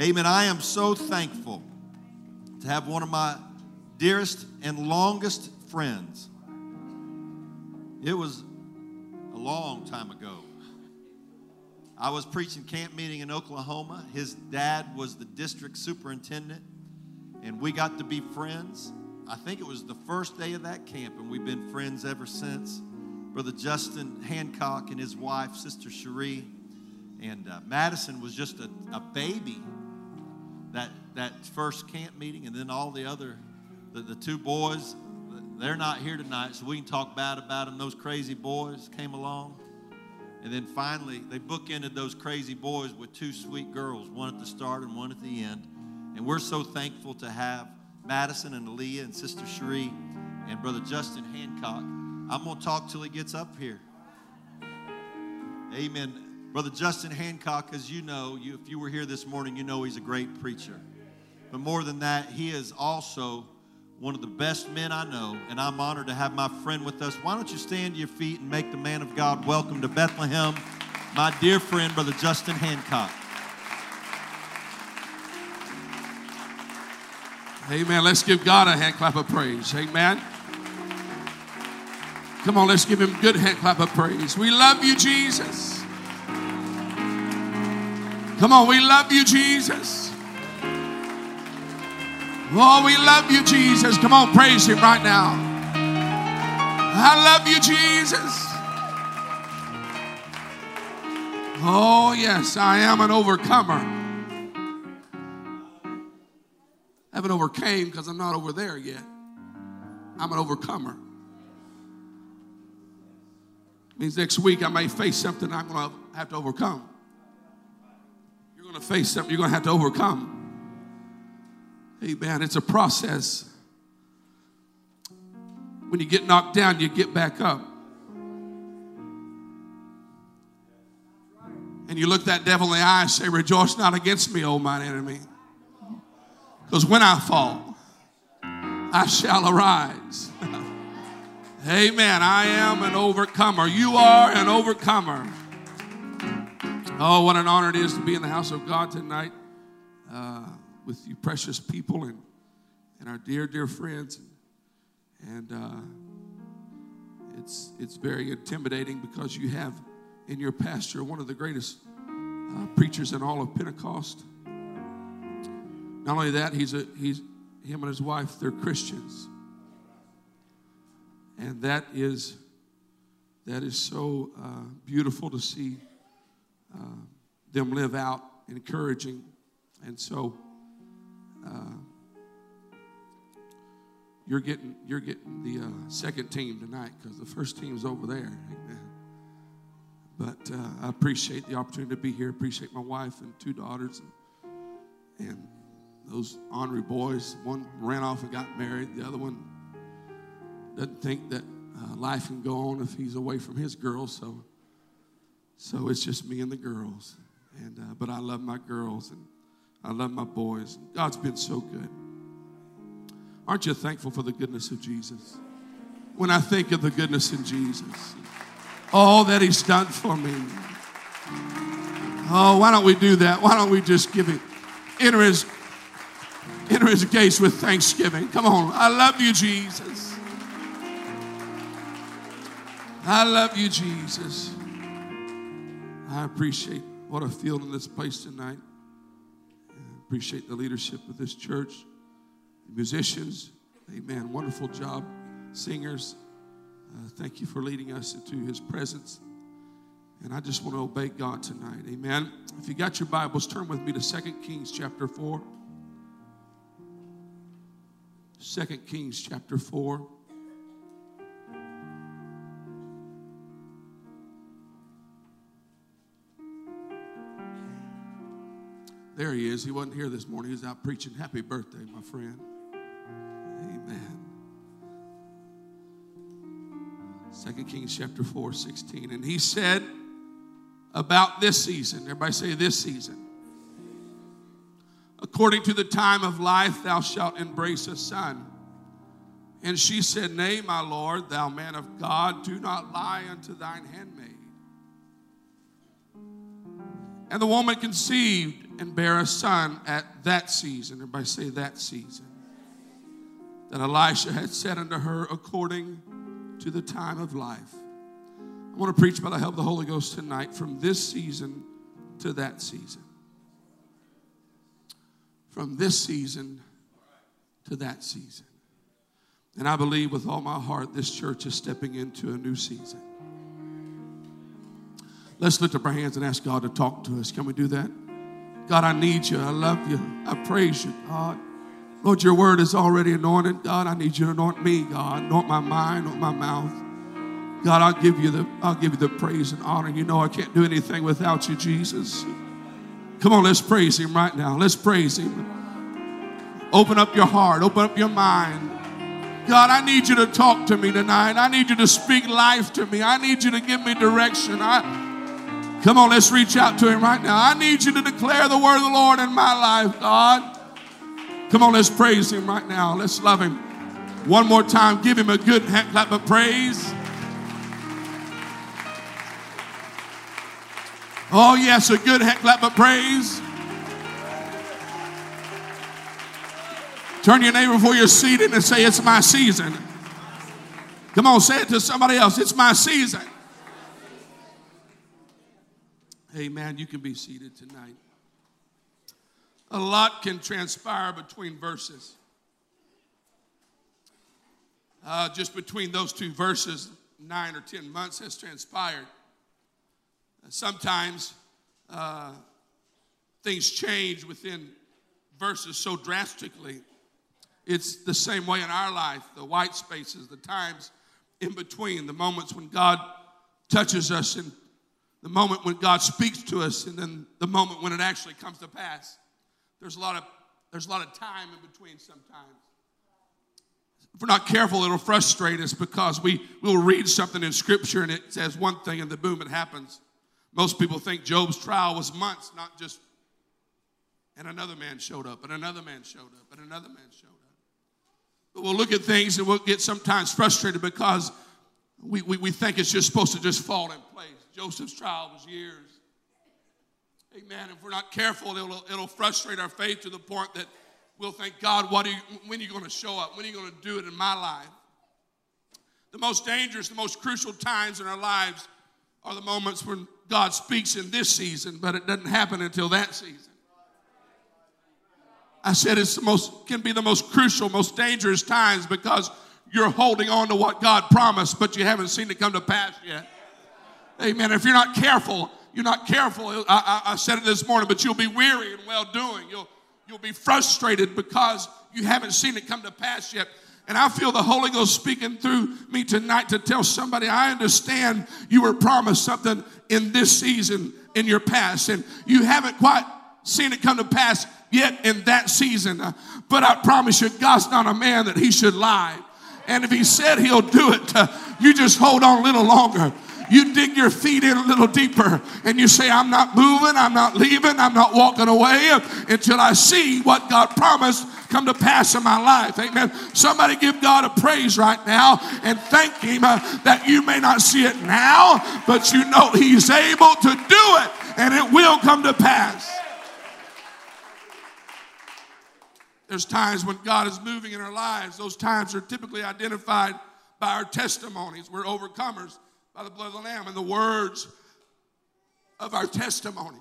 Amen. I am so thankful to have one of my dearest and longest friends. It was a long time ago. I was preaching camp meeting in Oklahoma. His dad was the district superintendent, and we got to be friends. I think it was the first day of that camp, and we've been friends ever since. Brother Justin Hancock and his wife, Sister Cherie, and uh, Madison was just a, a baby that that first camp meeting, and then all the other, the, the two boys, they're not here tonight, so we can talk bad about them. Those crazy boys came along. And then finally, they bookended those crazy boys with two sweet girls, one at the start and one at the end. And we're so thankful to have Madison and Aaliyah and Sister Cherie and Brother Justin Hancock. I'm going to talk till he gets up here. Amen. Brother Justin Hancock, as you know, you, if you were here this morning, you know he's a great preacher. But more than that, he is also one of the best men I know, and I'm honored to have my friend with us. Why don't you stand to your feet and make the man of God welcome to Bethlehem, my dear friend, Brother Justin Hancock. Amen. Let's give God a hand clap of praise. Amen. Come on, let's give him a good hand clap of praise. We love you, Jesus. Come on, we love you, Jesus. Oh, we love you, Jesus. Come on, praise him right now. I love you, Jesus. Oh, yes, I am an overcomer. I haven't overcame because I'm not over there yet. I'm an overcomer. Means next week I may face something I'm going to have to overcome. You're going to face something you're going to have to overcome. Amen. It's a process. When you get knocked down, you get back up. And you look that devil in the eye and say, Rejoice not against me, O mine enemy. Because when I fall, I shall arise. Amen. I am an overcomer. You are an overcomer. Oh, what an honor it is to be in the house of God tonight. Uh, with you precious people and, and our dear, dear friends. And uh, it's, it's very intimidating because you have in your pastor one of the greatest uh, preachers in all of Pentecost. Not only that, he's a, he's, him and his wife, they're Christians. And that is, that is so uh, beautiful to see uh, them live out, encouraging. And so, uh, you're getting you're getting the uh, second team tonight because the first team's over there. Amen. But uh, I appreciate the opportunity to be here. Appreciate my wife and two daughters and, and those honorary boys. One ran off and got married. The other one doesn't think that uh, life can go on if he's away from his girls. So, so it's just me and the girls. And uh, but I love my girls and I love my boys. God's been so good. Aren't you thankful for the goodness of Jesus? When I think of the goodness in Jesus, all that He's done for me. Oh, why don't we do that? Why don't we just give it? enter His, enter His gates with thanksgiving? Come on. I love you, Jesus. I love you, Jesus. I appreciate what I feel in this place tonight. I Appreciate the leadership of this church, musicians. Amen. Wonderful job. Singers. Uh, thank you for leading us into his presence. And I just want to obey God tonight. Amen. If you got your Bibles, turn with me to 2 Kings chapter 4. 2 Kings chapter 4. There he is. He wasn't here this morning. He's out preaching. Happy birthday, my friend. Amen. 2 Kings chapter 4, 16. And he said about this season, everybody say this season. According to the time of life, thou shalt embrace a son. And she said, Nay, my Lord, thou man of God, do not lie unto thine handmaid. And the woman conceived and bear a son at that season. Everybody say that season. That Elisha had said unto her, according to the time of life. I want to preach by the help of the Holy Ghost tonight from this season to that season. From this season to that season. And I believe with all my heart this church is stepping into a new season. Let's lift up our hands and ask God to talk to us. Can we do that? God, I need you. I love you. I praise you, God. Lord, your word is already anointed. God, I need you to anoint me, God. Anoint my mind, anoint my mouth. God, I'll give you the I'll give you the praise and honor. You know I can't do anything without you, Jesus. Come on, let's praise him right now. Let's praise him. Open up your heart, open up your mind. God, I need you to talk to me tonight. I need you to speak life to me. I need you to give me direction. I Come on, let's reach out to him right now. I need you to declare the word of the Lord in my life, God. Come on, let's praise him right now. Let's love him. One more time, give him a good hand clap of praise. Oh, yes, a good hand clap of praise. Turn your neighbor before you're seated and say, It's my season. Come on, say it to somebody else. It's my season. Amen. You can be seated tonight. A lot can transpire between verses. Uh, just between those two verses, nine or ten months has transpired. Sometimes uh, things change within verses so drastically. It's the same way in our life the white spaces, the times in between, the moments when God touches us and the moment when God speaks to us and then the moment when it actually comes to pass. There's a lot of there's a lot of time in between sometimes. If we're not careful, it'll frustrate us because we we'll read something in scripture and it says one thing and the boom, it happens. Most people think Job's trial was months, not just and another man showed up, and another man showed up, and another man showed up. But we'll look at things and we'll get sometimes frustrated because we, we, we think it's just supposed to just fall in place. Joseph's trial was years. Amen. If we're not careful, it'll, it'll frustrate our faith to the point that we'll think, God, what are you, when are you going to show up? When are you going to do it in my life? The most dangerous, the most crucial times in our lives are the moments when God speaks in this season, but it doesn't happen until that season. I said it's the most can be the most crucial, most dangerous times because you're holding on to what God promised, but you haven't seen it come to pass yet. Amen. If you're not careful, you're not careful. I, I, I said it this morning, but you'll be weary and well doing. You'll, you'll be frustrated because you haven't seen it come to pass yet. And I feel the Holy Ghost speaking through me tonight to tell somebody, I understand you were promised something in this season in your past, and you haven't quite seen it come to pass yet in that season. But I promise you, God's not a man that he should lie. And if he said he'll do it, you just hold on a little longer you dig your feet in a little deeper and you say, I'm not moving, I'm not leaving, I'm not walking away until I see what God promised come to pass in my life. Amen. Somebody give God a praise right now and thank Him uh, that you may not see it now, but you know He's able to do it and it will come to pass. There's times when God is moving in our lives. Those times are typically identified by our testimonies. We're overcomers by the blood of the Lamb and the words of our testimonies.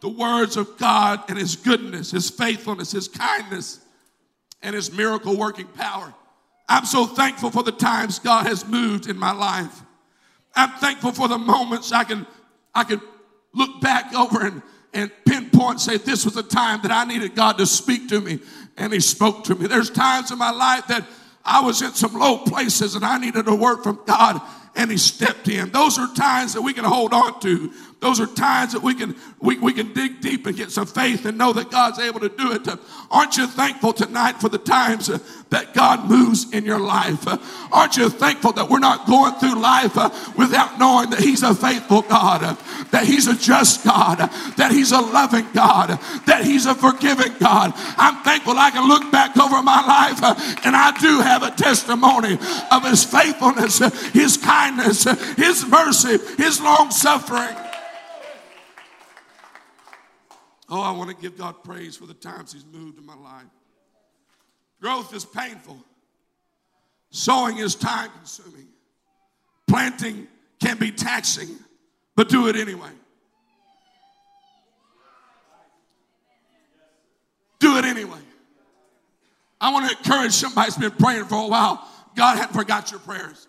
The words of God and His goodness, His faithfulness, His kindness, and His miracle working power. I'm so thankful for the times God has moved in my life. I'm thankful for the moments I can, I can look back over and, and pinpoint, say, this was a time that I needed God to speak to me, and He spoke to me. There's times in my life that I was in some low places and I needed a word from God, and he stepped in. Those are times that we can hold on to. Those are times that we can we, we can dig deep and get some faith and know that God's able to do it. Aren't you thankful tonight for the times uh, that God moves in your life? Aren't you thankful that we're not going through life uh, without knowing that He's a faithful God, uh, that He's a just God, that He's a loving God, that He's a forgiving God? I'm thankful I can look back over my life and I do have a testimony of His faithfulness, His kindness, His mercy, His long suffering. Oh, I want to give God praise for the times He's moved in my life. Growth is painful. Sowing is time consuming. Planting can be taxing, but do it anyway. Do it anyway. I want to encourage somebody who's been praying for a while. God hasn't forgot your prayers.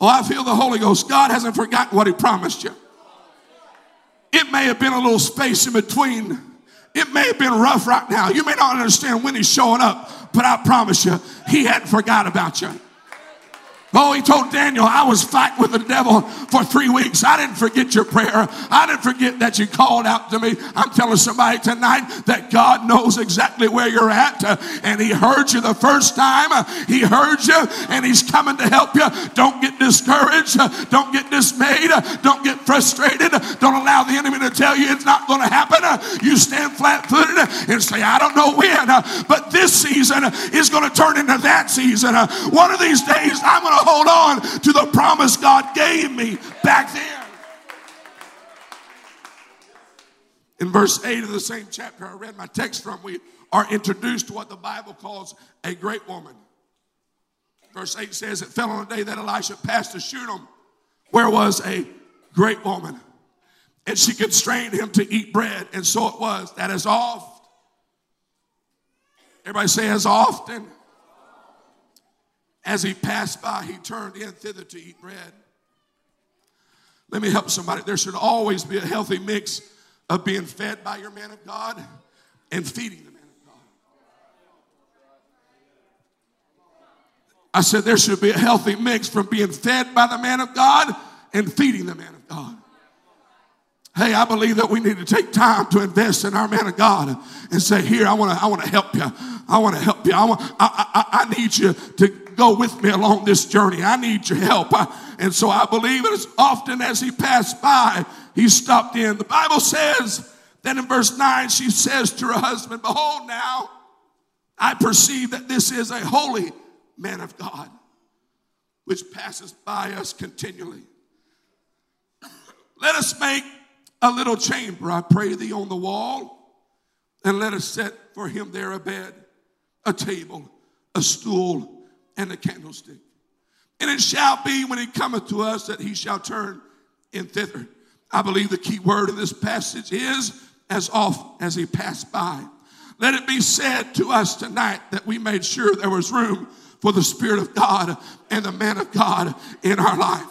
Oh, I feel the Holy Ghost. God hasn't forgotten what He promised you. It may have been a little space in between. It may have been rough right now. You may not understand when He's showing up, but I promise you, He hadn't forgot about you. Oh, he told Daniel, I was fighting with the devil for three weeks. I didn't forget your prayer. I didn't forget that you called out to me. I'm telling somebody tonight that God knows exactly where you're at. And he heard you the first time. He heard you and he's coming to help you. Don't get discouraged. Don't get dismayed. Don't get frustrated. Don't allow the enemy to tell you it's not going to happen. You stand flat footed and say, I don't know when, but this season is going to turn into that season. One of these days, I'm going to hold on to the promise God gave me back then. In verse 8 of the same chapter I read my text from, we are introduced to what the Bible calls a great woman. Verse 8 says, It fell on a day that Elisha passed to Shunem, where was a great woman. And she constrained him to eat bread. And so it was that as oft, everybody say, as often as he passed by, he turned in thither to eat bread. Let me help somebody. There should always be a healthy mix of being fed by your man of God and feeding the man of God. I said there should be a healthy mix from being fed by the man of God and feeding the man of God. Hey, I believe that we need to take time to invest in our man of God and say, Here, I want to, I want to help you. I want to help you. I, want, I, I, I need you to go with me along this journey. I need your help. and so I believe as often as he passed by, he stopped in. The Bible says that in verse 9, she says to her husband, Behold, now I perceive that this is a holy man of God, which passes by us continually. Let us make a little chamber, I pray thee, on the wall, and let us set for him there a bed, a table, a stool, and a candlestick. And it shall be when he cometh to us that he shall turn in thither. I believe the key word in this passage is as oft as he passed by. Let it be said to us tonight that we made sure there was room for the Spirit of God and the man of God in our life.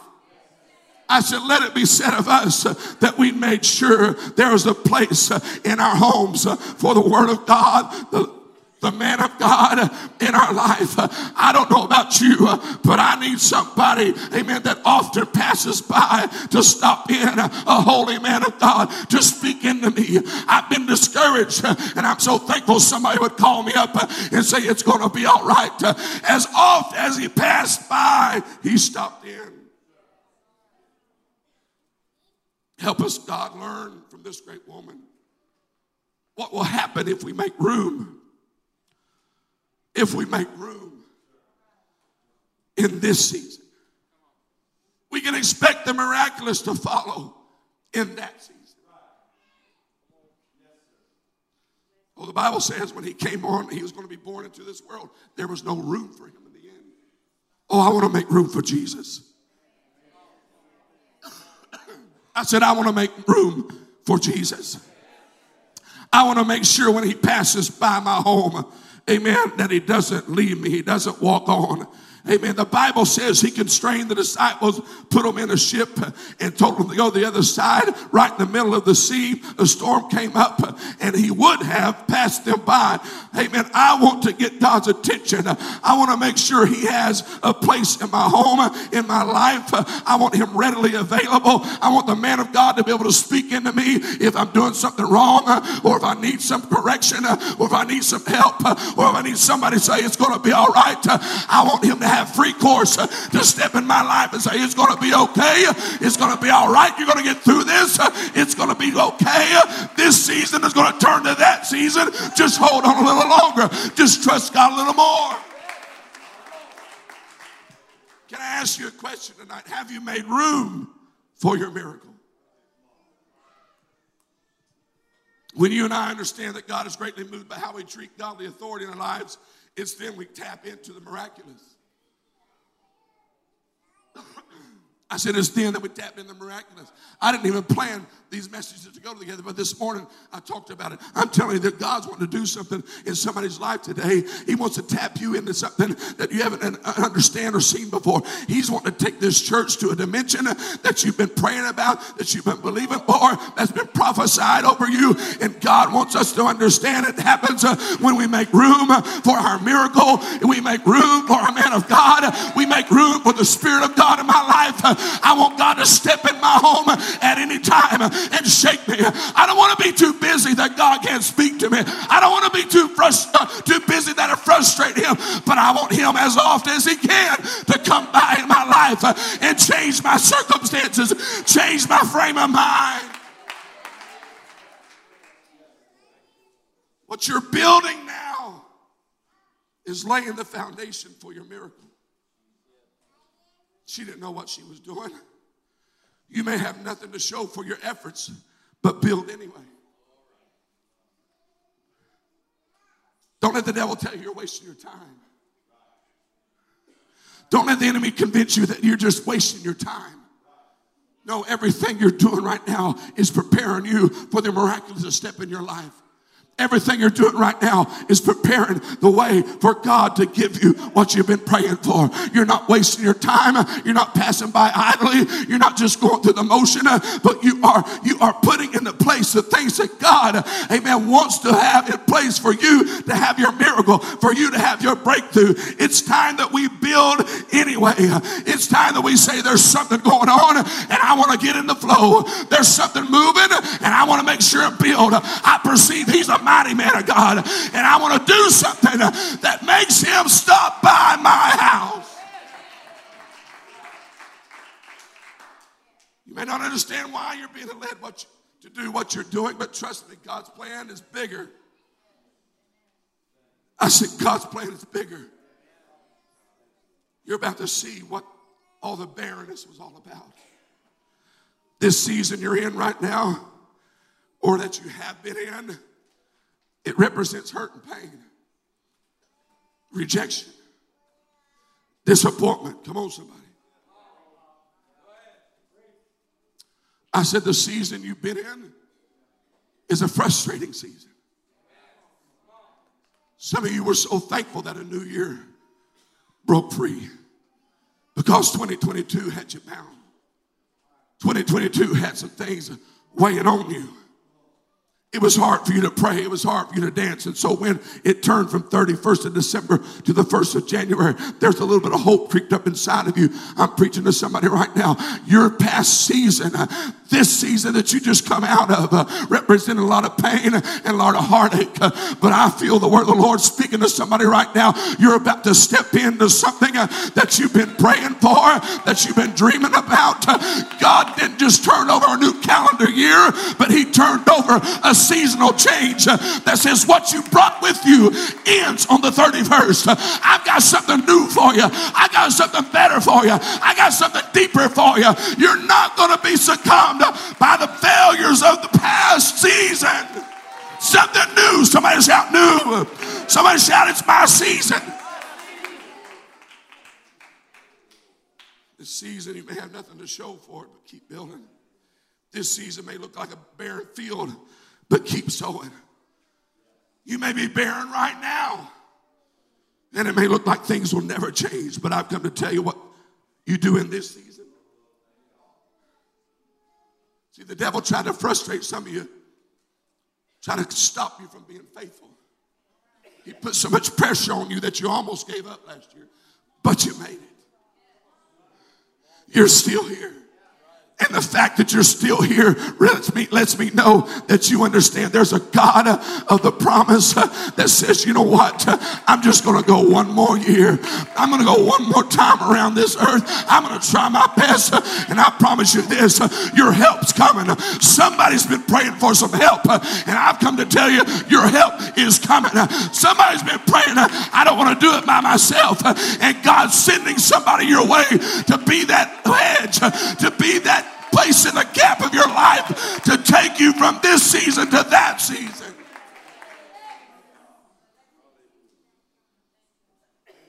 I said, let it be said of us that we made sure there was a place in our homes for the Word of God, the, the man of God in our life. I don't know about you, but I need somebody, amen, that often passes by to stop in a holy man of God to speak into me. I've been discouraged and I'm so thankful somebody would call me up and say it's going to be all right. As oft as he passed by, he stopped in. Help us, God, learn from this great woman. What will happen if we make room if we make room in this season. We can expect the miraculous to follow in that season. Well, the Bible says when he came on, he was going to be born into this world. There was no room for him in the end. Oh, I want to make room for Jesus. I said, I want to make room for Jesus. I want to make sure when he passes by my home, amen, that he doesn't leave me, he doesn't walk on. Amen. The Bible says he constrained the disciples, put them in a ship, and told them to go to the other side. Right in the middle of the sea, a storm came up, and he would have passed them by. Amen. I want to get God's attention. I want to make sure he has a place in my home, in my life. I want him readily available. I want the man of God to be able to speak into me if I'm doing something wrong, or if I need some correction, or if I need some help, or if I need somebody to say it's going to be all right. I want him to have have free course to step in my life and say, it's going to be okay. It's going to be all right. You're going to get through this. It's going to be okay. This season is going to turn to that season. Just hold on a little longer. Just trust God a little more. Can I ask you a question tonight? Have you made room for your miracle? When you and I understand that God is greatly moved by how we treat godly authority in our lives, it's then we tap into the miraculous. I said it's then that we tap in the miraculous. I didn't even plan these messages to go together, but this morning I talked about it. I'm telling you that God's wanting to do something in somebody's life today. He wants to tap you into something that you haven't understand or seen before. He's wanting to take this church to a dimension that you've been praying about, that you've been believing for, that's been prophesied over you. And God wants us to understand it happens uh, when we make room for our miracle, we make room for our man of God, we make room for the Spirit of God in my life. I want God to step in my home at any time and shake me. I don't want to be too busy that God can't speak to me. I don't want to be too frust- uh, too busy that it frustrate Him, but I want Him as often as He can to come by in my life and change my circumstances, change my frame of mind. What you're building now is laying the foundation for your miracle. She didn't know what she was doing. You may have nothing to show for your efforts, but build anyway. Don't let the devil tell you you're wasting your time. Don't let the enemy convince you that you're just wasting your time. No, everything you're doing right now is preparing you for the miraculous step in your life. Everything you're doing right now is preparing the way for God to give you what you've been praying for. You're not wasting your time. You're not passing by idly. You're not just going through the motion, but you are you are putting into place the things that God, Amen, wants to have in place for you to have your miracle, for you to have your breakthrough. It's time that we build anyway. It's time that we say there's something going on, and I want to get in the flow. There's something moving, and I want to make sure it build. I perceive He's a mighty man of God. And I want to do something that makes him stop by my house. You may not understand why you're being led what you, to do what you're doing, but trust me, God's plan is bigger. I said, God's plan is bigger. You're about to see what all the barrenness was all about. This season you're in right now, or that you have been in, it represents hurt and pain, rejection, disappointment. Come on, somebody. I said the season you've been in is a frustrating season. Some of you were so thankful that a new year broke free because 2022 had you bound. 2022 had some things weighing on you. It was hard for you to pray. It was hard for you to dance. And so when it turned from 31st of December to the 1st of January, there's a little bit of hope creeped up inside of you. I'm preaching to somebody right now. Your past season, this season that you just come out of, uh, a lot of pain and a lot of heartache. Uh, but I feel the word of the Lord speaking to somebody right now. You're about to step into something uh, that you've been praying for, that you've been dreaming about. Uh, God didn't just turn over a new calendar year, but He turned over a seasonal change that says what you brought with you ends on the 31st. I've got something new for you. I got something better for you. I got something deeper for you. You're not going to be succumbed by the failures of the past season. Something new. Somebody shout new. Somebody shout it's my season. This season you may have nothing to show for it, but keep building. This season may look like a barren field, but keep sowing. You may be barren right now, and it may look like things will never change, but I've come to tell you what you do in this season. See, the devil tried to frustrate some of you, try to stop you from being faithful. He put so much pressure on you that you almost gave up last year, but you made it. You're still here. And the fact that you're still here lets me, lets me know that you understand there's a God of the promise that says, you know what? I'm just going to go one more year. I'm going to go one more time around this earth. I'm going to try my best. And I promise you this your help's coming. Somebody's been praying for some help. And I've come to tell you, your help is coming. Somebody's been praying, I don't want to do it by myself. And God's sending somebody your way to be that hedge, to be that place in the gap of your life to take you from this season to that season.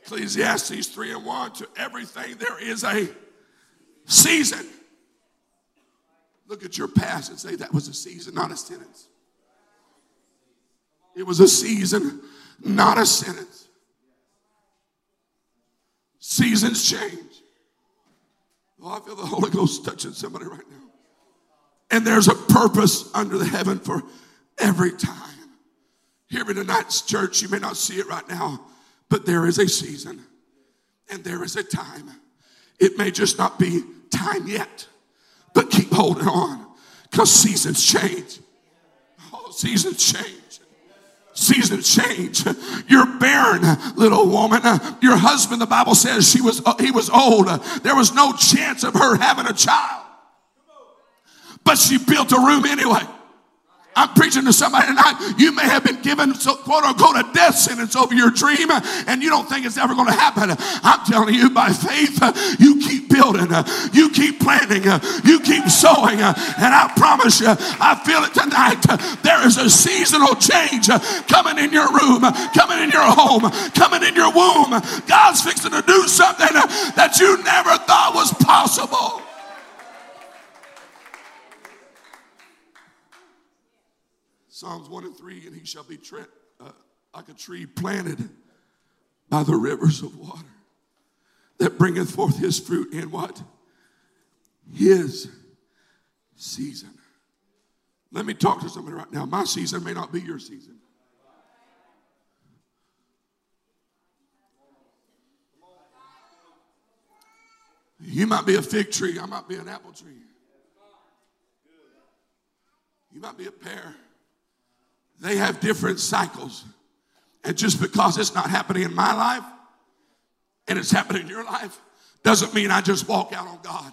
Ecclesiastes 3 and 1 to everything there is a season. Look at your past and say that was a season, not a sentence. It was a season, not a sentence. Seasons change. Oh, I feel the Holy Ghost touching somebody right now. And there's a purpose under the heaven for every time. Hear me tonight's church. You may not see it right now, but there is a season and there is a time. It may just not be time yet, but keep holding on because seasons change. Oh, seasons change. Seasons change. You're barren, little woman. Your husband, the Bible says, she was uh, he was old. There was no chance of her having a child, but she built a room anyway. I'm preaching to somebody tonight. You may have been given, so, quote unquote, a death sentence over your dream, and you don't think it's ever going to happen. I'm telling you, by faith, you keep building, you keep planting, you keep sowing, and I promise you, I feel it tonight. There is a seasonal change coming in your room, coming in your home, coming in your womb. God's fixing to do something that you never thought was possible. Psalms 1 and 3, and he shall be tre- uh, like a tree planted by the rivers of water that bringeth forth his fruit in what? His season. Let me talk to somebody right now. My season may not be your season. You might be a fig tree, I might be an apple tree. You might be a pear they have different cycles. And just because it's not happening in my life and it's happening in your life doesn't mean I just walk out on God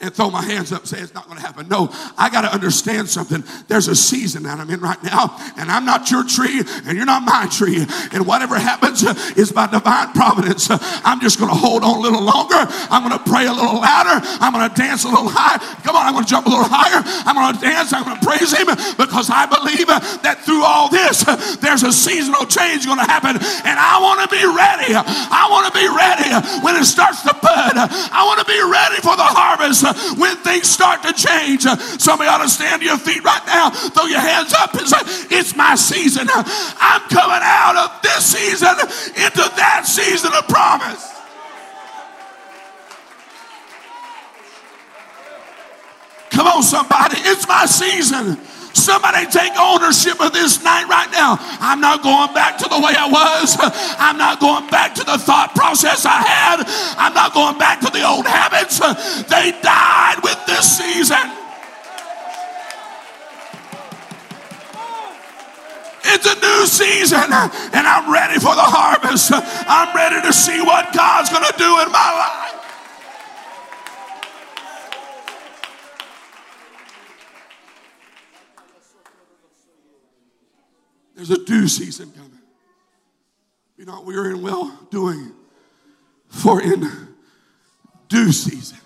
and throw my hands up and say it's not going to happen. No, I got to understand something. There's a season that I'm in right now, and I'm not your tree, and you're not my tree. And whatever happens uh, is by divine providence. Uh, I'm just going to hold on a little longer. I'm going to pray a little louder. I'm going to dance a little higher. Come on, I'm going to jump a little higher. I'm going to dance. I'm going to praise Him because I believe uh, that through all this, there's a seasonal change going to happen, and I want to be ready. I want to be ready when it starts to bud. I want to be ready for the harvest when things start to change. Uh, somebody ought to stand to your feet right now, throw your hands up and say, It's my season. I'm coming out of this season into that season of promise. Come on, somebody. It's my season. Somebody take ownership of this night right now. I'm not going back to the way I was. I'm not going back to the thought process I had. I'm not going back to the old habits. They died with this season. It's a new season, and I'm ready for the harvest. I'm ready to see what God's going to do in my life. There's a due season coming. Be not weary in well doing, for in due season.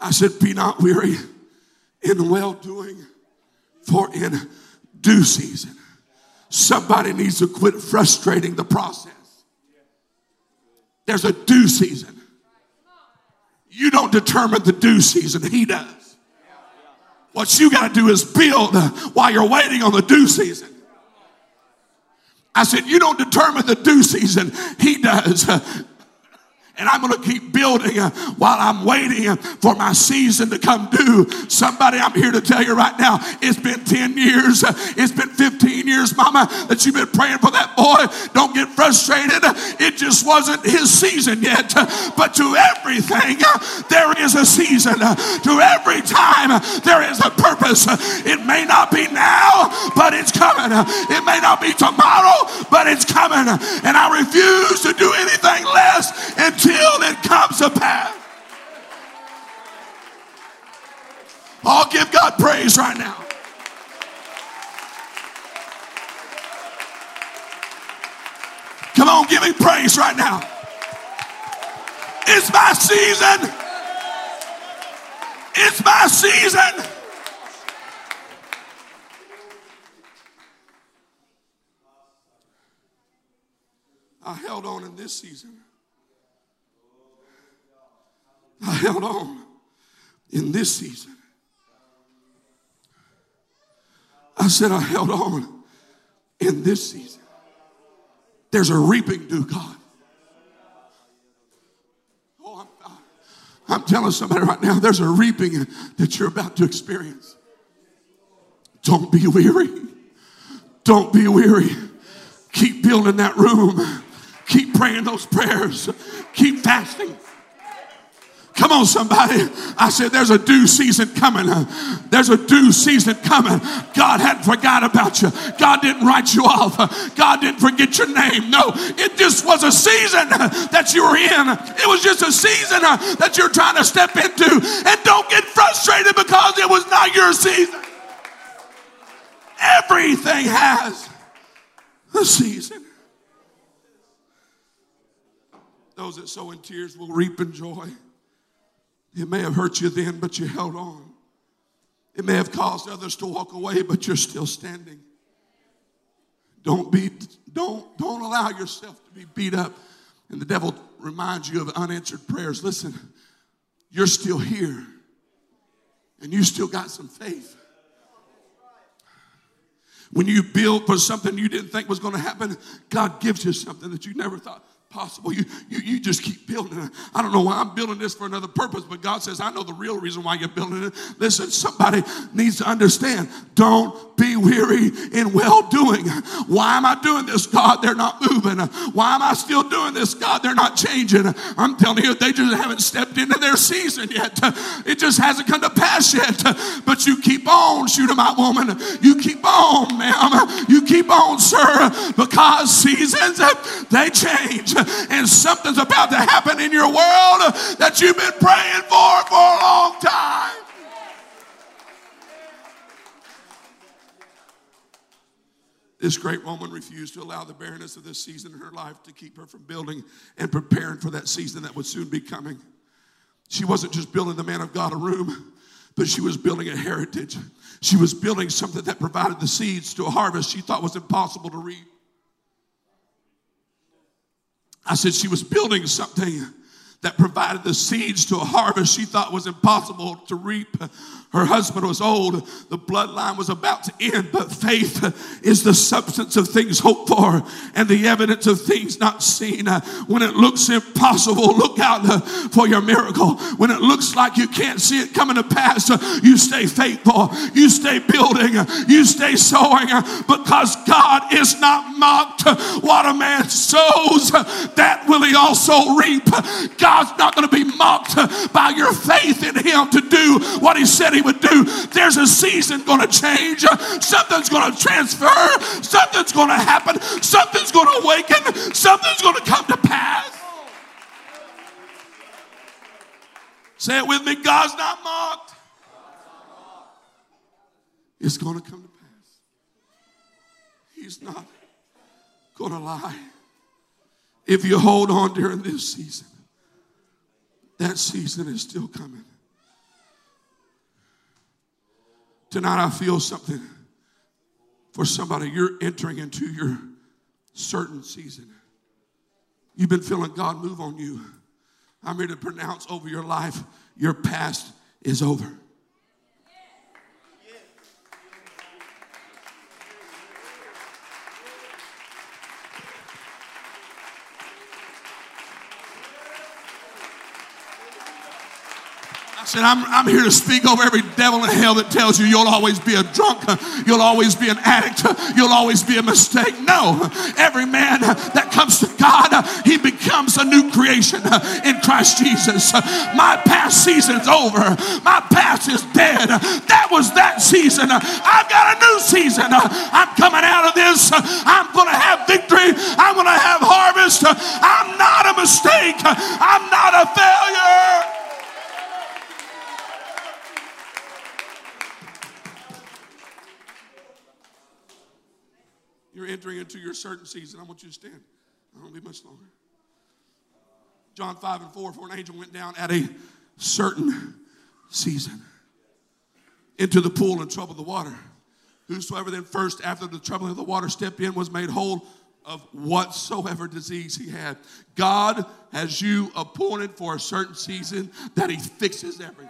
I said, Be not weary in well doing, for in due season. Somebody needs to quit frustrating the process. There's a due season. You don't determine the due season, He does. What you got to do is build uh, while you're waiting on the due season. I said, You don't determine the due season, He does. And I'm going to keep building uh, while I'm waiting uh, for my season to come due. Somebody, I'm here to tell you right now, it's been 10 years, uh, it's been 15 years, mama, that you've been praying for that boy. Don't get frustrated. It just wasn't his season yet. But to everything, there is a season. To every time, there is a purpose. It may not be now, but it's coming. It may not be tomorrow, but it's coming. And I refuse to do anything less until it comes to pass. I'll give God praise right now. Come on, give me praise right now. It's my season. It's my season. I held on in this season. Held on in this season. I said, I held on in this season. There's a reaping due, God. Oh, I'm, I'm telling somebody right now, there's a reaping that you're about to experience. Don't be weary. Don't be weary. Keep building that room. Keep praying those prayers. Keep fasting. Come on, somebody. I said, there's a due season coming. There's a due season coming. God hadn't forgot about you. God didn't write you off. God didn't forget your name. No, it just was a season that you were in. It was just a season that you're trying to step into. And don't get frustrated because it was not your season. Everything has a season. Those that sow in tears will reap in joy. It may have hurt you then, but you held on. It may have caused others to walk away, but you're still standing. Don't be, don't, don't allow yourself to be beat up. And the devil reminds you of unanswered prayers. Listen, you're still here. And you still got some faith. When you build for something you didn't think was going to happen, God gives you something that you never thought possible. You, you, you just keep building it. I don't know why I'm building this for another purpose, but God says, I know the real reason why you're building it. Listen, somebody needs to understand don't be weary in well doing. Why am I doing this, God? They're not moving. Why am I still doing this, God? They're not changing. I'm telling you, they just haven't stepped into their season yet. It just hasn't come to pass yet. But you keep on, Shunammite woman. You keep on, ma'am. You keep on, sir, because seasons, they change and something's about to happen in your world that you've been praying for for a long time. This great woman refused to allow the barrenness of this season in her life to keep her from building and preparing for that season that would soon be coming. She wasn't just building the man of God a room, but she was building a heritage. She was building something that provided the seeds to a harvest she thought was impossible to reap. I said she was building something that provided the seeds to a harvest she thought was impossible to reap. Her husband was old. The bloodline was about to end, but faith is the substance of things hoped for and the evidence of things not seen. When it looks impossible, look out for your miracle. When it looks like you can't see it coming to pass, you stay faithful. You stay building. You stay sowing because God is not mocked. What a man sows, that will he also reap. God's not going to be mocked by your faith in him to do what he said he would do. There's a season going to change. Something's going to transfer. Something's going to happen. Something's going to awaken. Something's going to come to pass. Say it with me God's not mocked. It's going to come to pass. He's not going to lie. If you hold on during this season, that season is still coming. Tonight, I feel something for somebody. You're entering into your certain season. You've been feeling God move on you. I'm here to pronounce over your life your past is over. Said, I'm, I'm here to speak over every devil in hell that tells you you'll always be a drunk, you'll always be an addict, you'll always be a mistake. No, every man that comes to God, he becomes a new creation in Christ Jesus. My past season's over, my past is dead. That was that season. I've got a new season. I'm coming out of this. I'm going to have victory. I'm going to have harvest. I'm not a mistake. I'm not a failure. You're entering into your certain season. I want you to stand. I don't be much longer. John 5 and 4 For an angel went down at a certain season. into the pool and troubled the water. Whosoever then first, after the troubling of the water, stepped in was made whole of whatsoever disease he had. God has you appointed for a certain season that he fixes everything.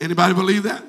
Anybody believe that?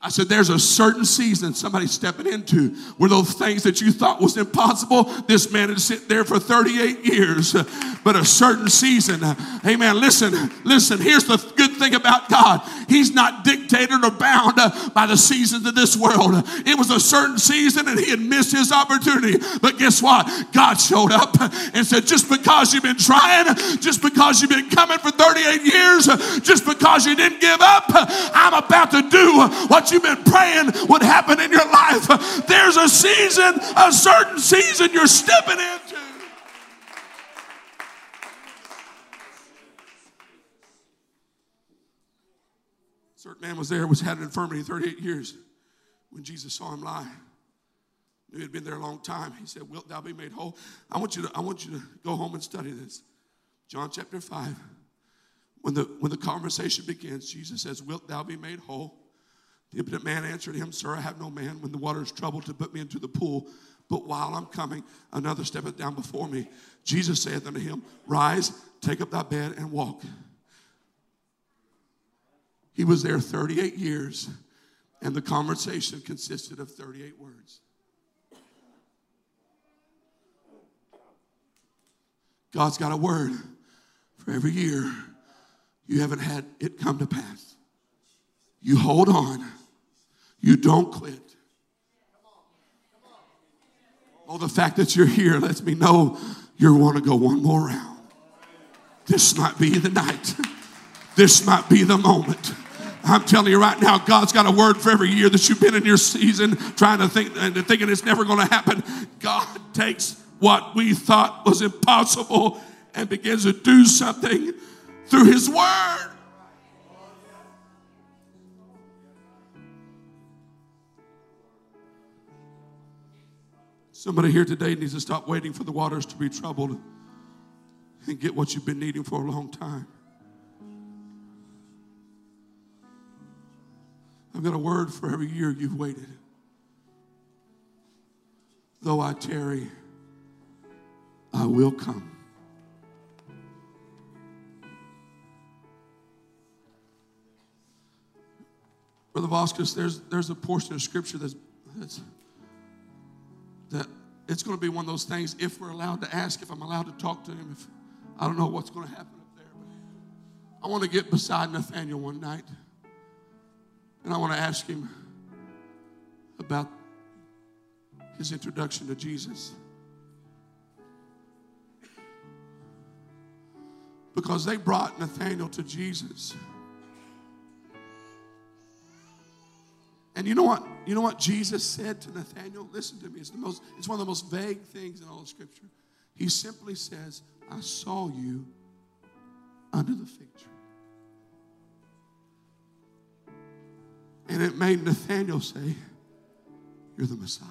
I said, there's a certain season somebody's stepping into where those things that you thought was impossible, this man had sit there for 38 years. But a certain season, hey amen. Listen, listen, here's the good thing about God. He's not dictated or bound by the seasons of this world. It was a certain season and he had missed his opportunity. But guess what? God showed up and said, just because you've been trying, just because you've been coming for 38 years, just because you didn't give up, I'm about to do what you've been praying would happen in your life. There's a season, a certain season you're stepping into. Certain man was there, was had an infirmity 38 years. When Jesus saw him lie, he had been there a long time. He said, Wilt thou be made whole? I want you to, I want you to go home and study this. John chapter 5. When the when the conversation begins, Jesus says, Wilt thou be made whole? The impotent man answered him, Sir, I have no man when the water is troubled to put me into the pool. But while I'm coming, another steppeth down before me. Jesus saith unto him, Rise, take up thy bed, and walk. He was there 38 years, and the conversation consisted of 38 words. God's got a word for every year you haven't had it come to pass. You hold on you don't quit. Oh, the fact that you're here lets me know you want to go one more round. This might be the night. This might be the moment. I'm telling you right now, God's got a word for every year that you've been in your season trying to think and thinking it's never going to happen. God takes what we thought was impossible and begins to do something through His Word. Somebody here today needs to stop waiting for the waters to be troubled and get what you've been needing for a long time. I've got a word for every year you've waited. Though I tarry, I will come. Brother Vasquez, there's, there's a portion of scripture that's, that's that it's going to be one of those things if we're allowed to ask, if I'm allowed to talk to him, if I don't know what's going to happen up there. But I want to get beside Nathaniel one night and I want to ask him about his introduction to Jesus. Because they brought Nathaniel to Jesus. And you know what? You know what Jesus said to Nathaniel? Listen to me. It's the most, it's one of the most vague things in all of Scripture. He simply says, I saw you under the fig tree. And it made Nathaniel say, You're the Messiah.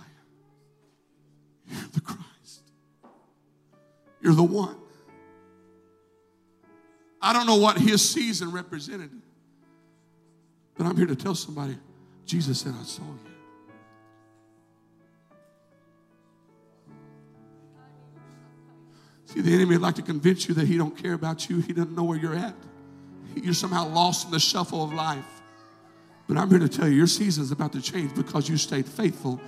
You're the Christ. You're the one. I don't know what his season represented, but I'm here to tell somebody Jesus said, I saw you. See, the enemy would like to convince you that he don't care about you. He doesn't know where you're at. You're somehow lost in the shuffle of life. But I'm here to tell you, your season is about to change because you stayed faithful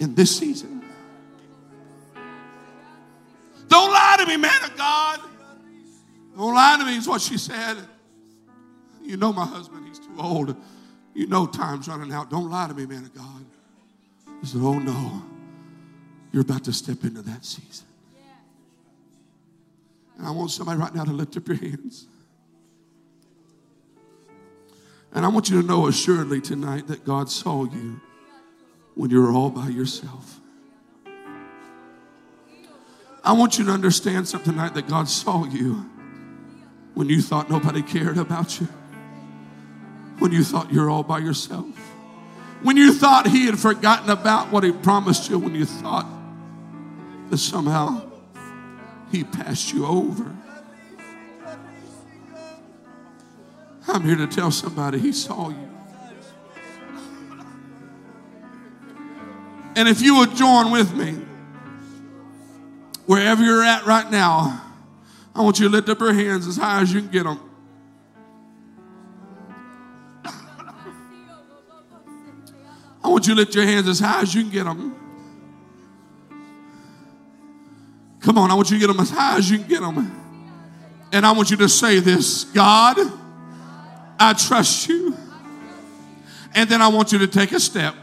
in this season. Don't lie to me, man of God. Don't lie to me, is what she said. You know my husband, he's too old. You know time's running out. Don't lie to me, man of God. He said, Oh no, you're about to step into that season. And I want somebody right now to lift up your hands. And I want you to know assuredly tonight that God saw you when you were all by yourself. I want you to understand something tonight that God saw you when you thought nobody cared about you when you thought you're all by yourself. When you thought he had forgotten about what he promised you, when you thought that somehow he passed you over. I'm here to tell somebody he saw you. And if you would join with me, wherever you're at right now, I want you to lift up your hands as high as you can get them. I want you to lift your hands as high as you can get them. Come on, I want you to get them as high as you can get them. And I want you to say this God, I trust you. And then I want you to take a step.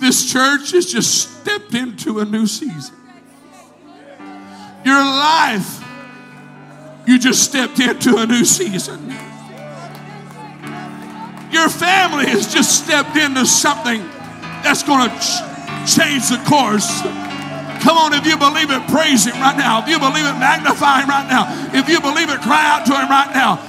This church has just stepped into a new season. Your life, you just stepped into a new season. Your family has just stepped into something that's going to ch- change the course. Come on, if you believe it, praise Him right now. If you believe it, magnify Him right now. If you believe it, cry out to Him right now.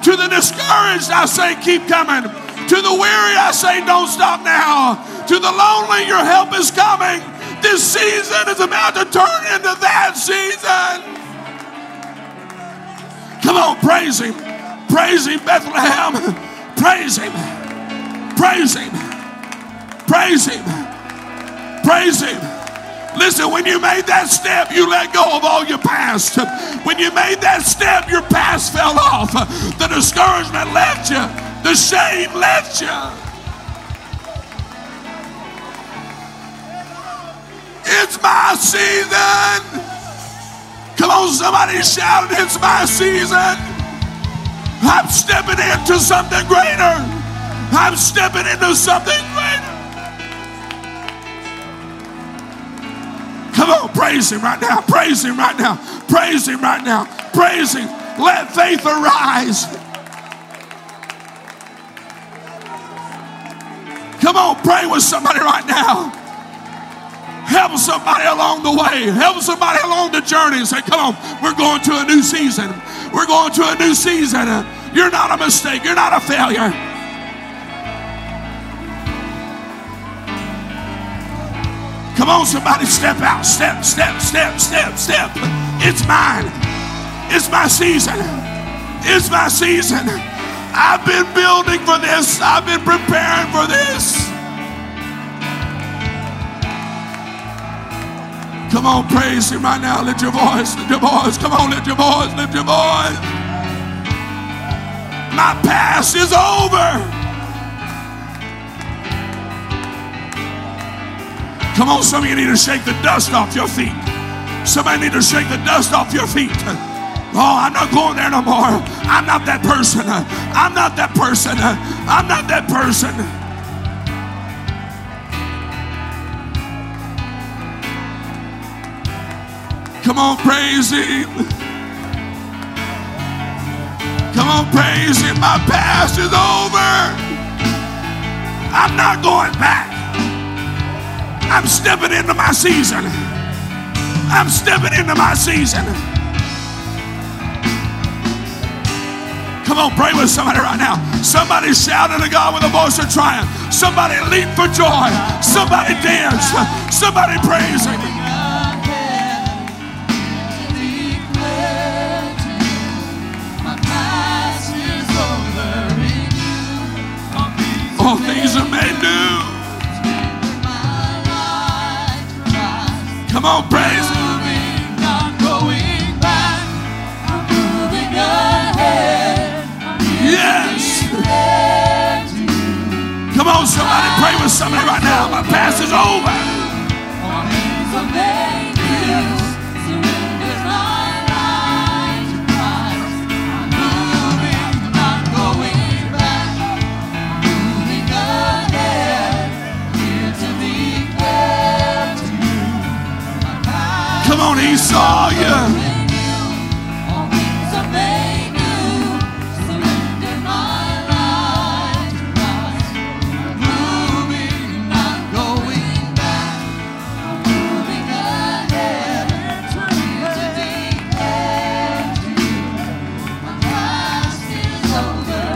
To the discouraged, I say, keep coming. To the weary, I say, don't stop now. To the lonely, your help is coming. This season is about to turn into that season. Come on, praise Him. Praise Him, Bethlehem. Praise Him. Praise Him. Praise Him. Praise Him. Listen, when you made that step, you let go of all your past. When you made that step, your past fell off. The discouragement left you, the shame left you. It's my season. Come on, somebody shout it, it's my season. I'm stepping into something greater. I'm stepping into something greater. Come on, praise him right now. Praise him right now. Praise him right now. Praise him. Let faith arise. Come on, pray with somebody right now. Help somebody along the way. Help somebody along the journey. Say, come on, we're going to a new season. We're going to a new season. You're not a mistake. You're not a failure. Come on, somebody, step out. Step, step, step, step, step. It's mine. It's my season. It's my season. I've been building for this. I've been preparing for this. Come on, praise him right now. Lift your voice. Lift your voice. Come on, lift your voice. Lift your voice. My past is over. Come on, some of you need to shake the dust off your feet. Somebody need to shake the dust off your feet. Oh, I'm not going there no more. I'm not that person. I'm not that person. I'm not that person. Come on, praise Him. Come on, praise Him. My past is over. I'm not going back. I'm stepping into my season. I'm stepping into my season. Come on, pray with somebody right now. Somebody shout to God with a voice of triumph. Somebody leap for joy. Somebody dance. Somebody praise Him. Come on, praise. Yes. Come on, somebody pray with somebody right now. My past is over.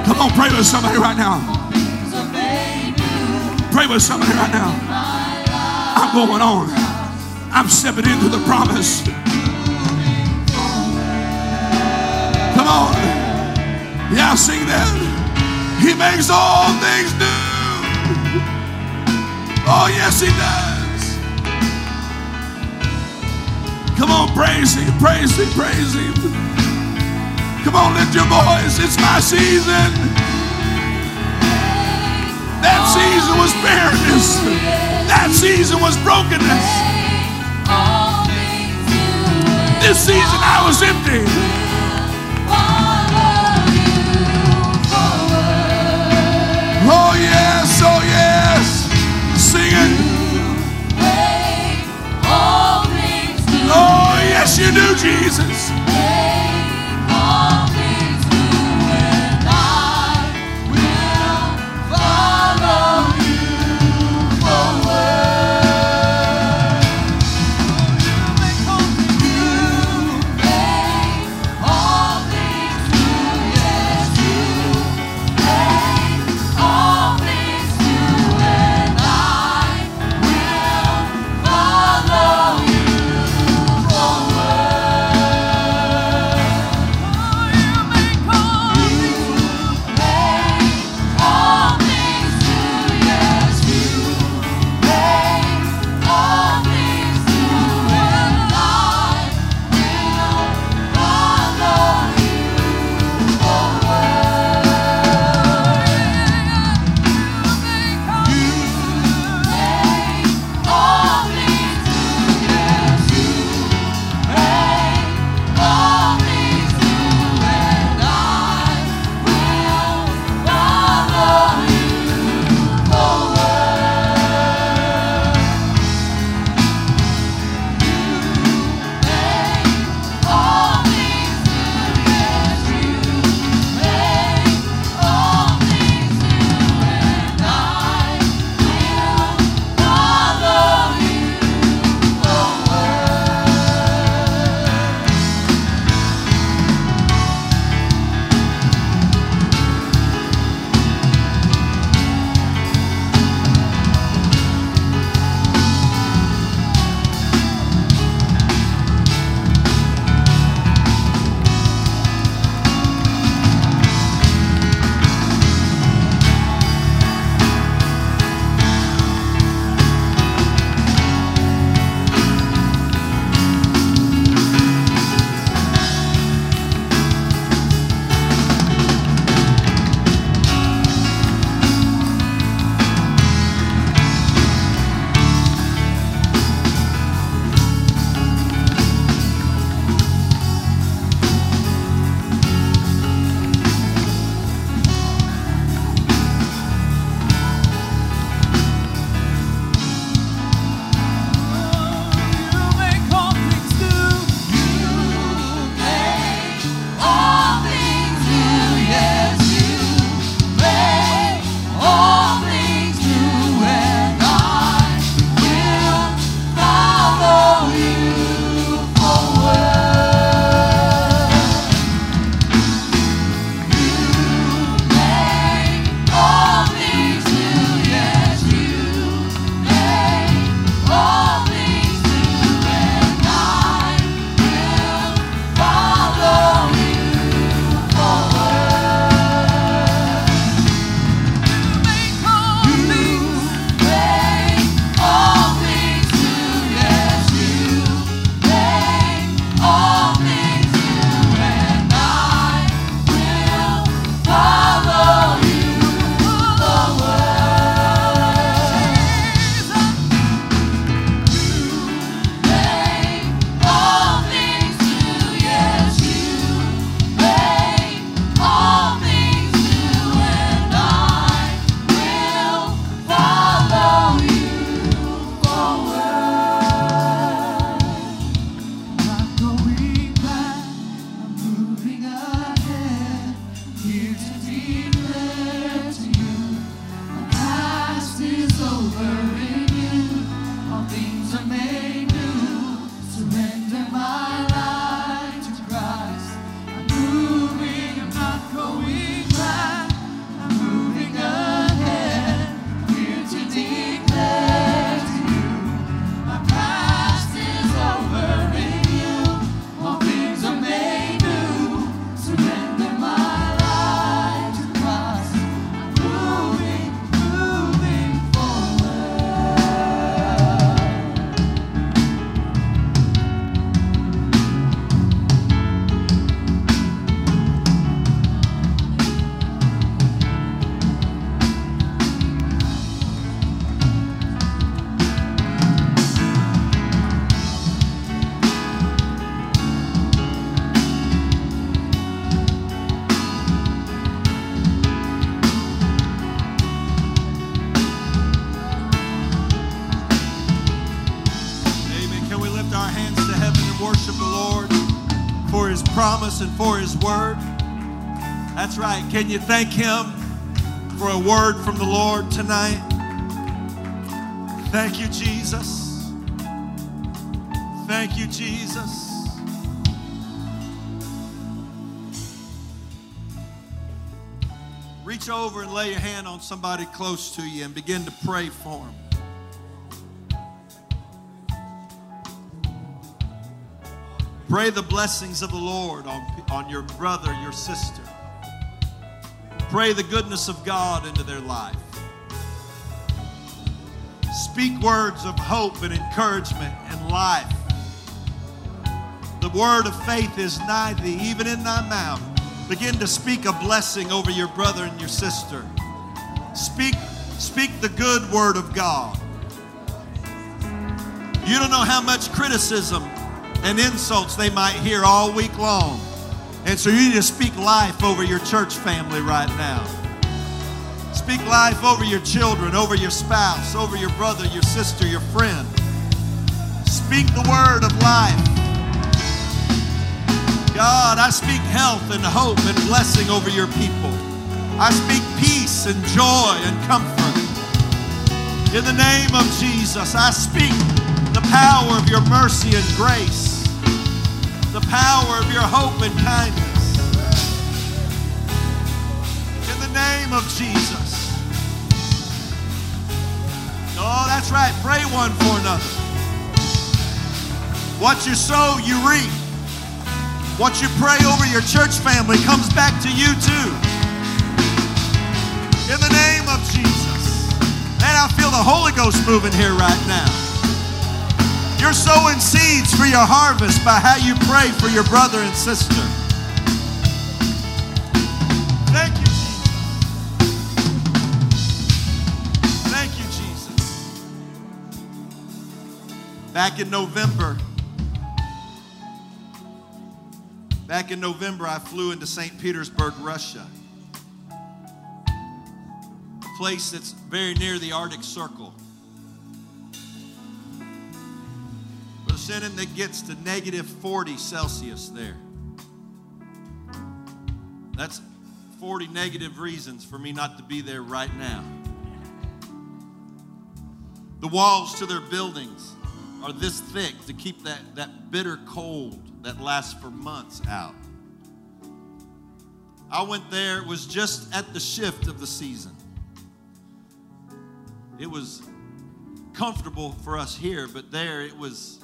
Come on, pray with somebody right now. Pray with somebody right now. I'm going on. I'm stepping into the promise. Yeah, sing that. He makes all things new. Oh, yes, He does. Come on, praise Him, praise Him, praise Him. Come on, lift your voice. It's my season. That season was barrenness. That season was brokenness. This season I was empty. You do, Jesus. Can you thank Him for a word from the Lord tonight? Thank you, Jesus. Thank you, Jesus. Reach over and lay your hand on somebody close to you and begin to pray for them. Pray the blessings of the Lord on, on your brother, your sister. Pray the goodness of God into their life. Speak words of hope and encouragement and life. The word of faith is nigh thee, even in thy mouth. Begin to speak a blessing over your brother and your sister. Speak, speak the good word of God. You don't know how much criticism and insults they might hear all week long. And so you need to speak life over your church family right now. Speak life over your children, over your spouse, over your brother, your sister, your friend. Speak the word of life. God, I speak health and hope and blessing over your people. I speak peace and joy and comfort. In the name of Jesus, I speak the power of your mercy and grace, the power of your hope and kindness. In the name of Jesus. Oh, that's right. Pray one for another. What you sow, you reap. What you pray over your church family comes back to you too. In the name of Jesus. Man, I feel the Holy Ghost moving here right now. You're sowing seeds for your harvest by how you pray for your brother and sister. Thank you, Jesus. Thank you, Jesus. Back in November, Back in November, I flew into St. Petersburg, Russia, a place that's very near the Arctic Circle. Shannon, that gets to negative 40 Celsius there. That's 40 negative reasons for me not to be there right now. The walls to their buildings are this thick to keep that, that bitter cold that lasts for months out. I went there, it was just at the shift of the season. It was comfortable for us here, but there it was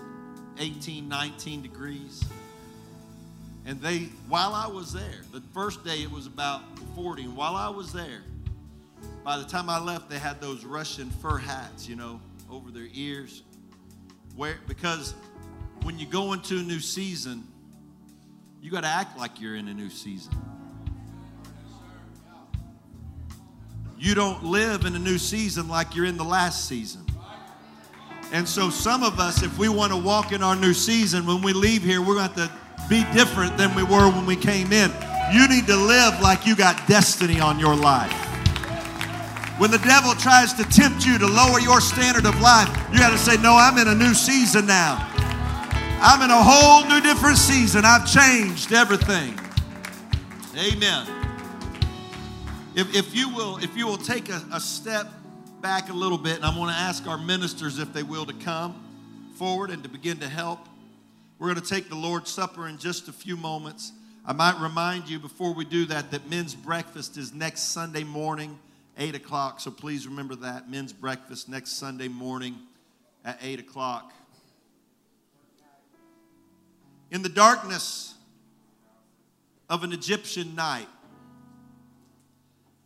18, 19 degrees. And they, while I was there, the first day it was about 40, and while I was there, by the time I left, they had those Russian fur hats, you know, over their ears. Where, because when you go into a new season, you got to act like you're in a new season. You don't live in a new season like you're in the last season. And so, some of us, if we want to walk in our new season, when we leave here, we're going to have to be different than we were when we came in. You need to live like you got destiny on your life. When the devil tries to tempt you to lower your standard of life, you got to say, No, I'm in a new season now. I'm in a whole new different season. I've changed everything. Amen. If, if you will, if you will take a, a step back a little bit, and I want to ask our ministers if they will to come forward and to begin to help. We're going to take the Lord's Supper in just a few moments. I might remind you before we do that that men's breakfast is next Sunday morning, 8 o'clock. So please remember that. Men's breakfast next Sunday morning at 8 o'clock. In the darkness of an Egyptian night,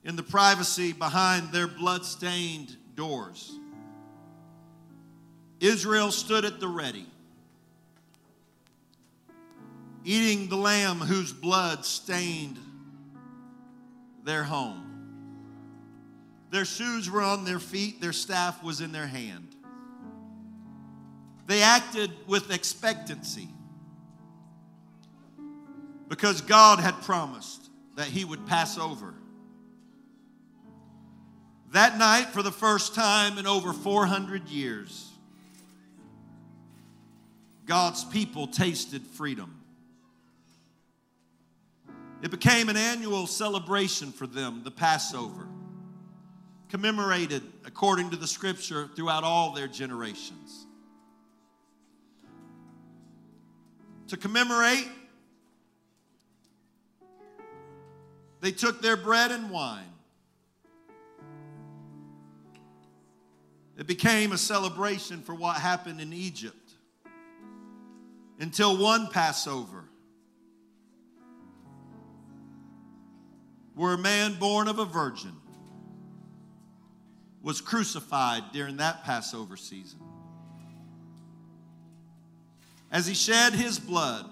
in the privacy behind their blood-stained doors, Israel stood at the ready, eating the lamb whose blood stained their home. Their shoes were on their feet, their staff was in their hand. They acted with expectancy because God had promised that He would pass over. That night, for the first time in over 400 years, God's people tasted freedom. It became an annual celebration for them, the Passover, commemorated according to the scripture throughout all their generations. To commemorate, they took their bread and wine. It became a celebration for what happened in Egypt until one Passover, where a man born of a virgin was crucified during that Passover season. As he shed his blood,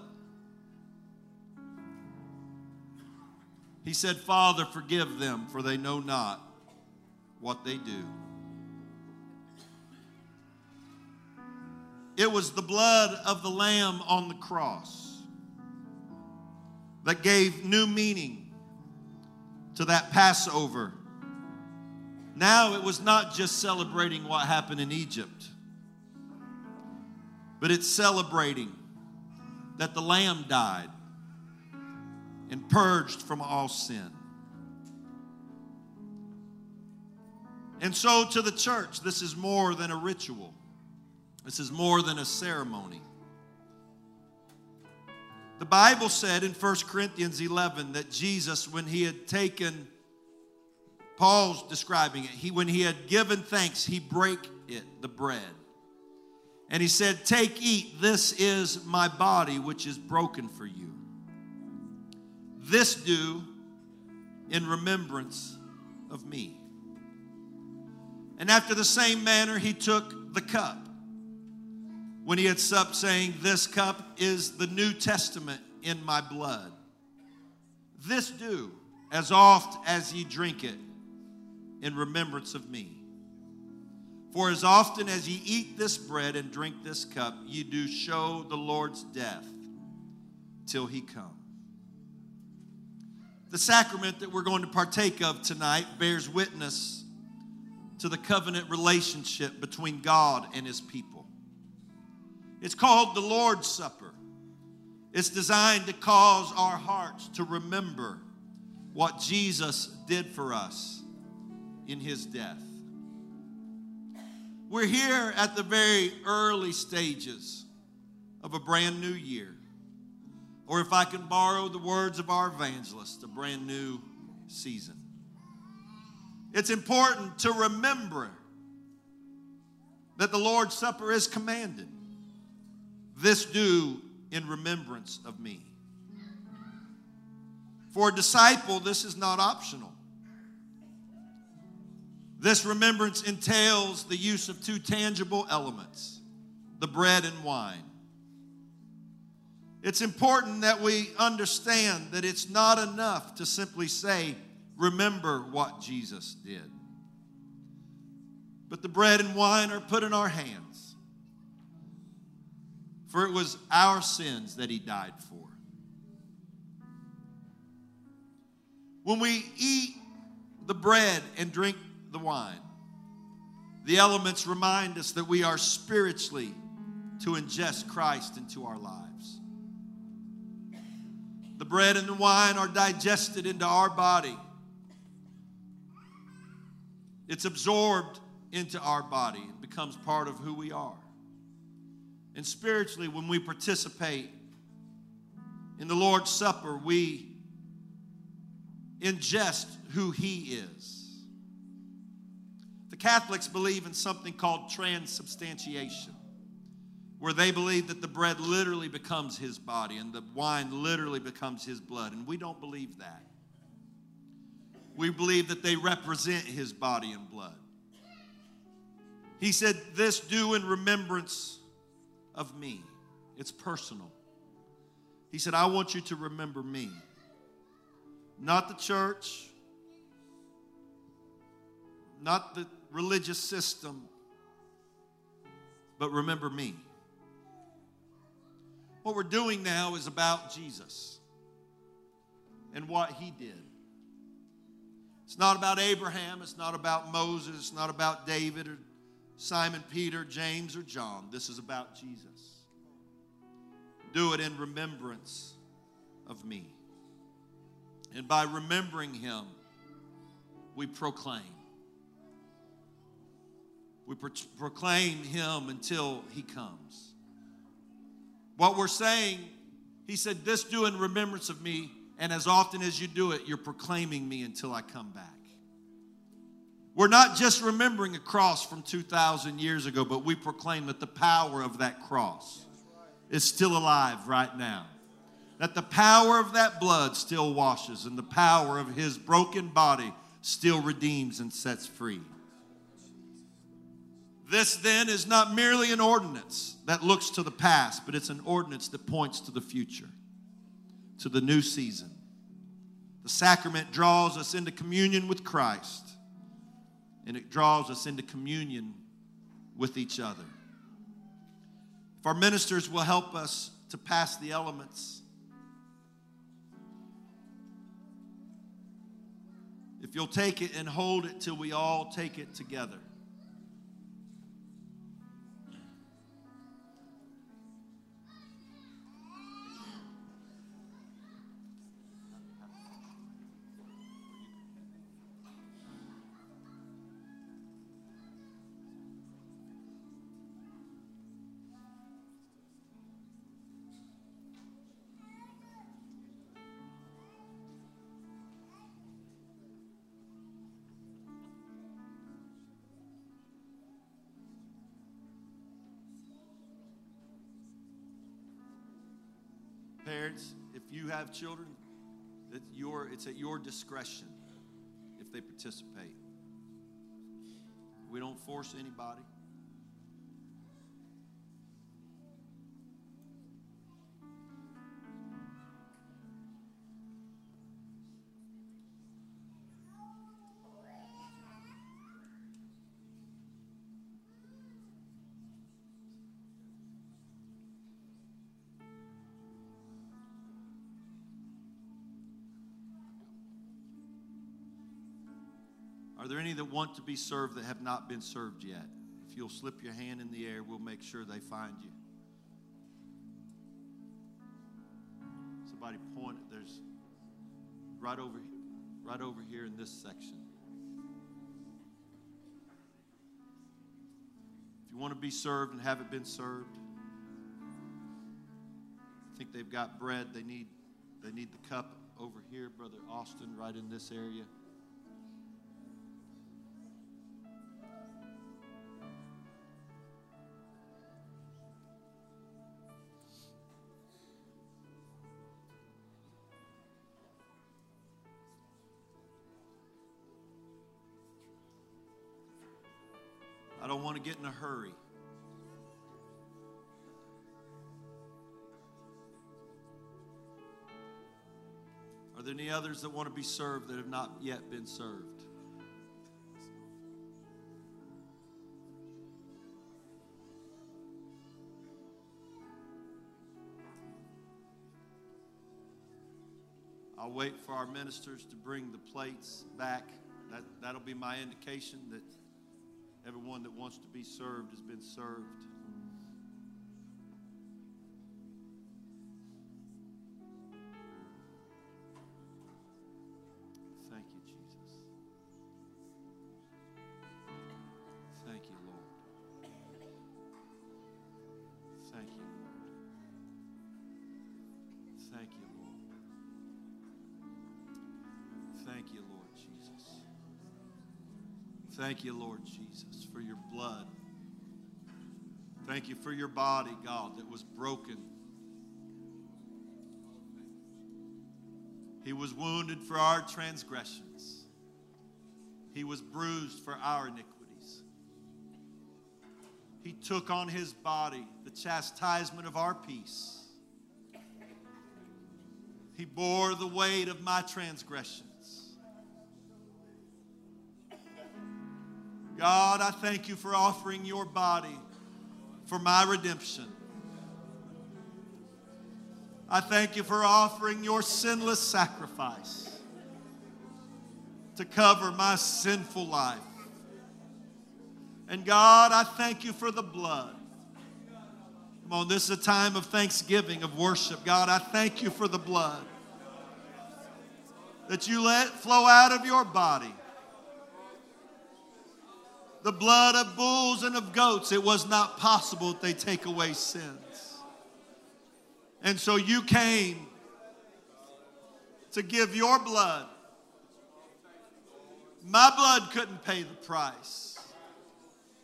he said, Father, forgive them, for they know not what they do. It was the blood of the Lamb on the cross that gave new meaning to that Passover. Now it was not just celebrating what happened in Egypt, but it's celebrating that the Lamb died and purged from all sin. And so, to the church, this is more than a ritual. This is more than a ceremony. The Bible said in 1 Corinthians 11 that Jesus, when he had taken, Paul's describing it, he, when he had given thanks, he break it, the bread. And he said, Take, eat, this is my body, which is broken for you. This do in remembrance of me. And after the same manner, he took the cup when he had supped, saying, This cup is the New Testament in my blood. This do as oft as ye drink it in remembrance of me. For as often as ye eat this bread and drink this cup, ye do show the Lord's death till he come. The sacrament that we're going to partake of tonight bears witness to the covenant relationship between God and his people. It's called the Lord's Supper. It's designed to cause our hearts to remember what Jesus did for us in his death. We're here at the very early stages of a brand new year. Or if I can borrow the words of our evangelist, a brand new season. It's important to remember that the Lord's Supper is commanded. This do in remembrance of me. For a disciple, this is not optional. This remembrance entails the use of two tangible elements the bread and wine. It's important that we understand that it's not enough to simply say, Remember what Jesus did. But the bread and wine are put in our hands for it was our sins that he died for. When we eat the bread and drink the wine, the elements remind us that we are spiritually to ingest Christ into our lives. The bread and the wine are digested into our body. It's absorbed into our body. and becomes part of who we are. And spiritually, when we participate in the Lord's Supper, we ingest who He is. The Catholics believe in something called transubstantiation, where they believe that the bread literally becomes His body and the wine literally becomes His blood. And we don't believe that. We believe that they represent His body and blood. He said, This do in remembrance of me. It's personal. He said, I want you to remember me. Not the church, not the religious system, but remember me. What we're doing now is about Jesus and what he did. It's not about Abraham, it's not about Moses, it's not about David or Simon Peter, James, or John. This is about Jesus. Do it in remembrance of me. And by remembering him, we proclaim. We pro- proclaim him until he comes. What we're saying, he said, This do in remembrance of me, and as often as you do it, you're proclaiming me until I come back. We're not just remembering a cross from 2,000 years ago, but we proclaim that the power of that cross is still alive right now. That the power of that blood still washes, and the power of his broken body still redeems and sets free. This then is not merely an ordinance that looks to the past, but it's an ordinance that points to the future, to the new season. The sacrament draws us into communion with Christ, and it draws us into communion with each other. If our ministers will help us to pass the elements, if you'll take it and hold it till we all take it together. Parents, if you have children, your, it's at your discretion if they participate. We don't force anybody. Any that want to be served that have not been served yet? If you'll slip your hand in the air, we'll make sure they find you. Somebody point. There's right over, right over here in this section. If you want to be served and haven't been served, I think they've got bread. They need, they need the cup over here, Brother Austin, right in this area. Get in a hurry. Are there any others that want to be served that have not yet been served? I'll wait for our ministers to bring the plates back. That, that'll be my indication that everyone that wants to be served has been served. Thank you, Jesus. Thank you, Lord. Thank you, Lord. Thank you, Lord. Thank you, Lord Jesus. Thank you, Lord Jesus, blood. Thank you for your body, God, that was broken. He was wounded for our transgressions, He was bruised for our iniquities. He took on His body the chastisement of our peace. He bore the weight of my transgressions. God, I thank you for offering your body for my redemption. I thank you for offering your sinless sacrifice to cover my sinful life. And God, I thank you for the blood. Come on, this is a time of thanksgiving, of worship. God, I thank you for the blood. that you let flow out of your body. The blood of bulls and of goats, it was not possible that they take away sins. And so you came to give your blood. My blood couldn't pay the price.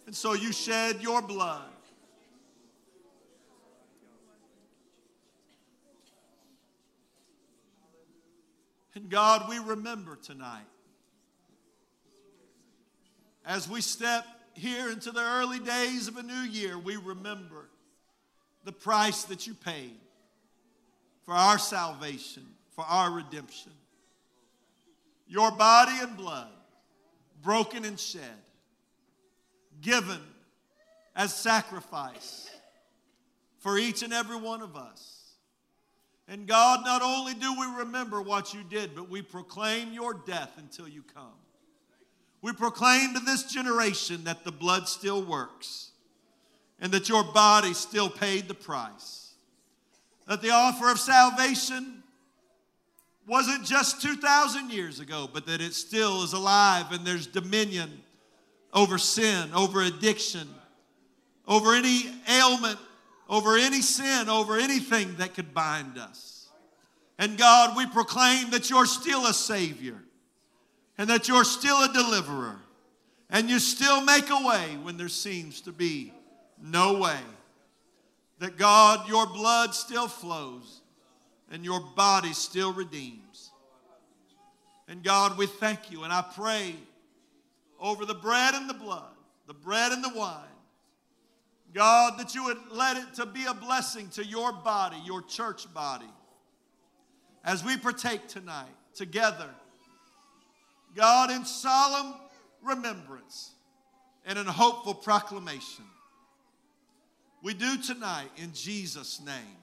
And so you shed your blood. And God, we remember tonight as we step here into the early days of a new year, we remember the price that you paid for our salvation, for our redemption. Your body and blood, broken and shed, given as sacrifice for each and every one of us. And God, not only do we remember what you did, but we proclaim your death until you come. We proclaim to this generation that the blood still works and that your body still paid the price. That the offer of salvation wasn't just 2,000 years ago, but that it still is alive and there's dominion over sin, over addiction, over any ailment over any sin, over anything that could bind us. And God, we proclaim that you're still a Savior and that you're still a deliverer and you still make a way when there seems to be no way. That God, your blood still flows and your body still redeems. And God, we thank you and I pray over the bread and the blood, the bread and the wine God, that you would let it to be a blessing to your body, your church body, as we partake tonight together. God, in solemn remembrance and in hopeful proclamation. We do tonight in Jesus' name.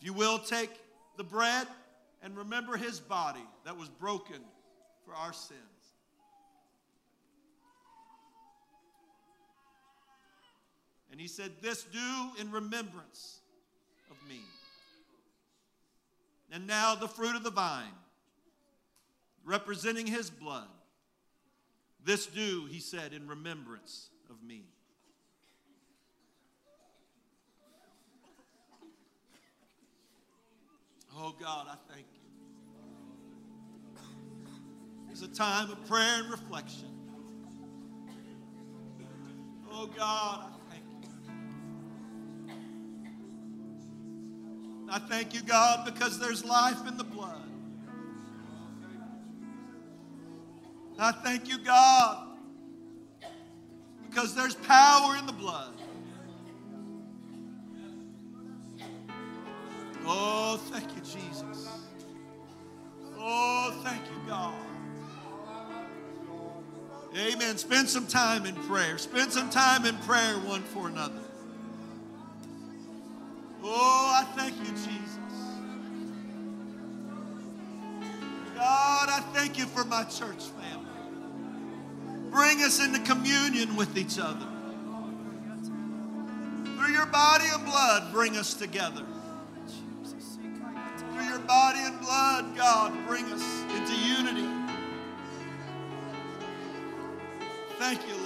If you will, take the bread and remember his body that was broken for our sins. And he said, This do in remembrance of me. And now the fruit of the vine, representing his blood. This do, he said, in remembrance of me. Oh God, I thank you. It's a time of prayer and reflection. Oh God, I thank you, I thank you, God, because there's life in the blood. I thank you, God, because there's power in the blood. Oh, thank you, Jesus. Oh, thank you, God. Amen. Spend some time in prayer. Spend some time in prayer one for another. Oh, I thank you, Jesus. God, I thank you for my church family. Bring us into communion with each other. Through your body and blood, bring us together. Through your body and blood, God, bring us into unity. Thank you, Lord.